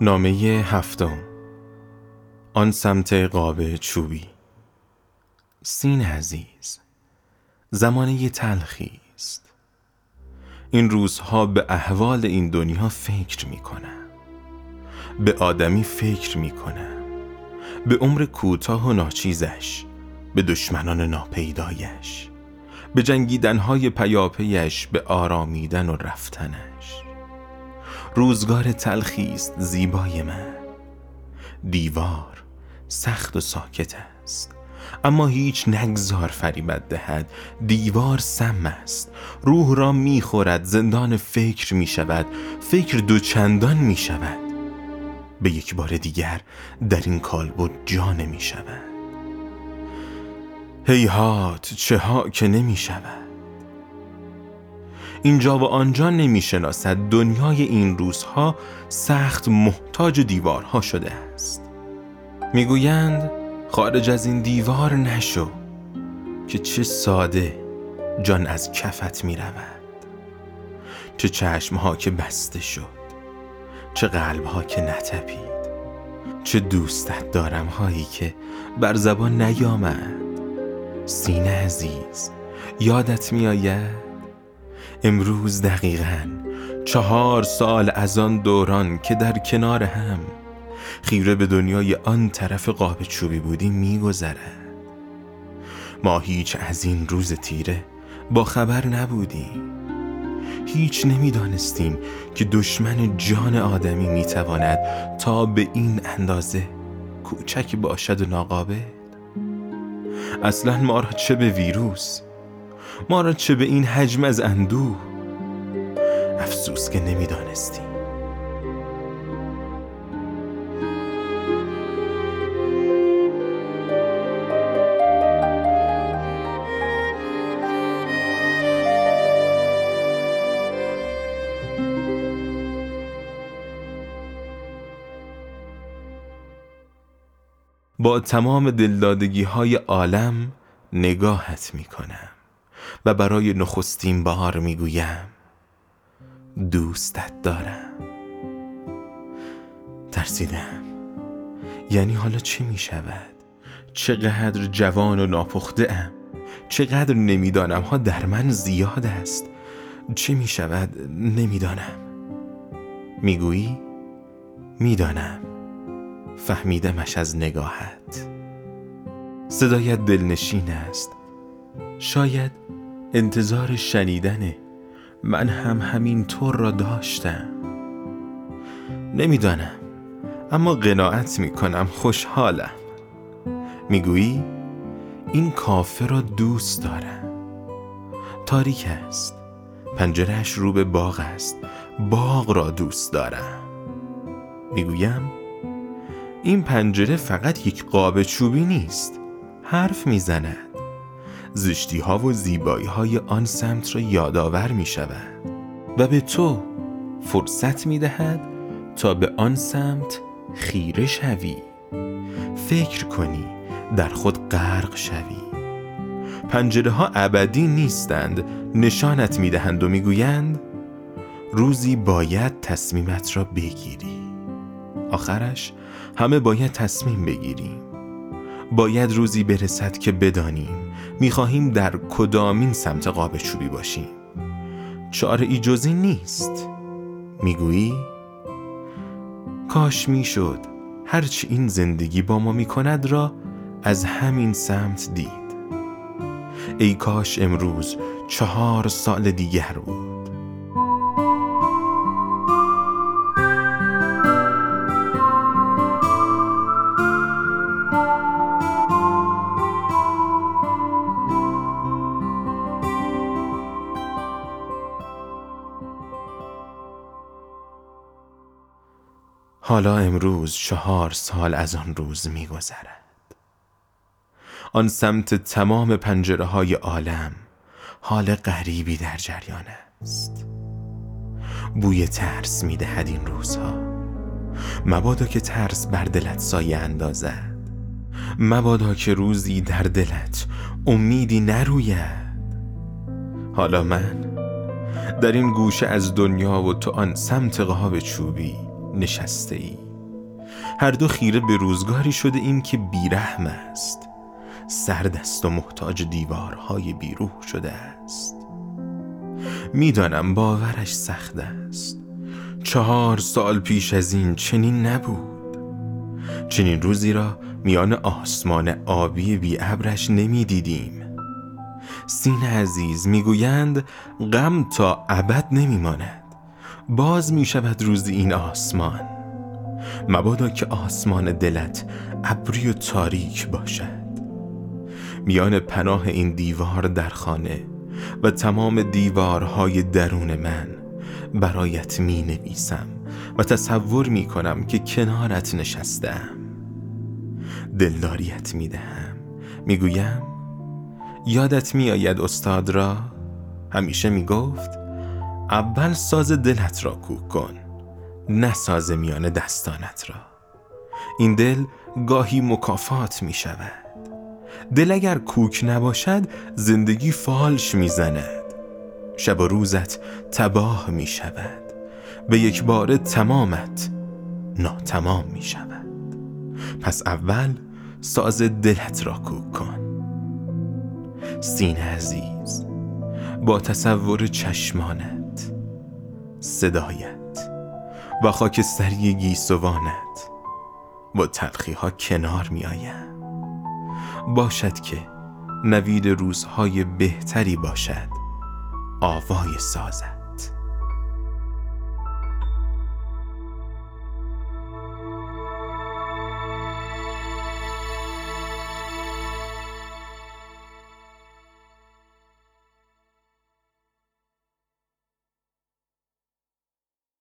نامه هفتم. آن سمت قاب چوبی. سین عزیز زمانه تلخی است. این روزها به احوال این دنیا فکر می کنم. به آدمی فکر می کنم. به عمر کوتاه و ناچیزش به دشمنان ناپیدایش به جنگیدنهای پیاپیش به آرامیدن و رفتنش. روزگار تلخی است زیبای من. دیوار سخت و ساکت است. اما هیچ نگذار فریبت دهد. دیوار سم است. روح را می‌خورد. زندان فکر می شود فکر دوچندان می شود به یک بار دیگر در این کالبد جا نمی شود هیهات چه ها که نمی شود اینجا و آنجا نمی‌شناسد. دنیای این روزها سخت محتاج دیوارها شده است. می‌گویند خارج از این دیوار نشو که چه ساده جان از کفت می رود چه چشمها که بسته شد چه قلبها که نتپید چه دوستت دارم هایی که بر زبان نیامد. سینه عزیز یادت می آید امروز دقیقا چهار سال از آن دوران که در کنار هم خیره به دنیای آن طرف قاب چوبی بودیم میگذرد. ما هیچ از این روز تیره با خبر نبودیم هیچ نمی‌دانستیم که دشمن جان آدمی می‌تواند تا به این اندازه کوچک باشد و ناقابل. اصلا ما را چه به ویروس ما را چه به این حجم از اندوه افسوس که نمی‌دانستیم با تمام دلدادگی های عالم نگاهت می کنم و برای نخستین بار می گویم دوستت دارم. ترسیدم. یعنی حالا چه می شود؟ چقدر جوان و ناپخته ام چقدر نمی‌دانم. ها در من زیاد است. چه می شود نمی‌دانم. می‌گویی؟ می‌دانم. فهمیدمش از نگاهت. صدایت دلنشین است. شاید انتظار شنیدنه. من هم همین طور را داشتم. نمی‌دانم اما قناعت می‌کنم خوشحالم. می‌گویی؟ این کافه را دوست دارم. تاریک است. پنجرهش رو به باغ است. باغ را دوست دارم. می‌گویم؟ این پنجره فقط یک قاب چوبی نیست. حرف می‌زند. زشتی ها و زیبایی های آن سمت را یادآور می شود و به تو فرصت می دهد تا به آن سمت خیره شوی. فکر کنی در خود غرق شوی. پنجره ها ابدی نیستند نشانت می دهند و می گویند روزی باید تصمیمت را بگیری. آخرش همه باید تصمیم بگیریم. باید روزی برسد که بدانیم می‌خواهیم در کدامین سمت قاب چوبی باشیم. چاره ای جزی نیست. می‌گویی؟ کاش می‌شد. هرچی این زندگی با ما می‌کند را از همین سمت دید. ای کاش امروز چهار سال دیگر بود. حالا امروز چهار سال از آن روز می گذرد. آن سمت تمام پنجره های عالم حال غریبی در جریان است. بوی ترس می دهد این روزها. مبادا که ترس بر دلت سایه اندازد. مبادا که روزی در دلت امیدی نروید. حالا من در این گوشه از دنیا و تو آن سمت قاب چوبی نشسته ای هر دو خیره به روزگاری شده ایم که بیرحم است. سرد است و محتاج دیوارهای بیروح شده است. می‌دانم باورش سخت است. چهار سال پیش از این چنین نبود. چنین روزی را میان آسمان آبی بی ابرش نمی‌دیدیم. سین عزیز می‌گویند غم تا ابد نمیماند. باز می‌شود روز این آسمان. مبادا که آسمان دلت ابری و تاریک باشد. میان پناه این دیوار در خانه و تمام دیوارهای درون من برایت می نویسم و تصور می کنم که کنارت نشستم. دلداریت می دهم. می گویم یادت می آید استاد را؟ همیشه می گفت اول ساز دلت را کوک کن نه ساز میان دستانت را. این دل گاهی مکافات می شود دل اگر کوک نباشد زندگی فالش می‌زند. شب و روزت تباه می شود به یک بار تمامت ناتمام می شود پس اول ساز دلت را کوک کن. سینه عزیز با تصور چشمانت صدایت و خاکستری گیسوانت با تلخی ها کنار می آیم باشد که نوید روزهای بهتری باشد آوای سازد.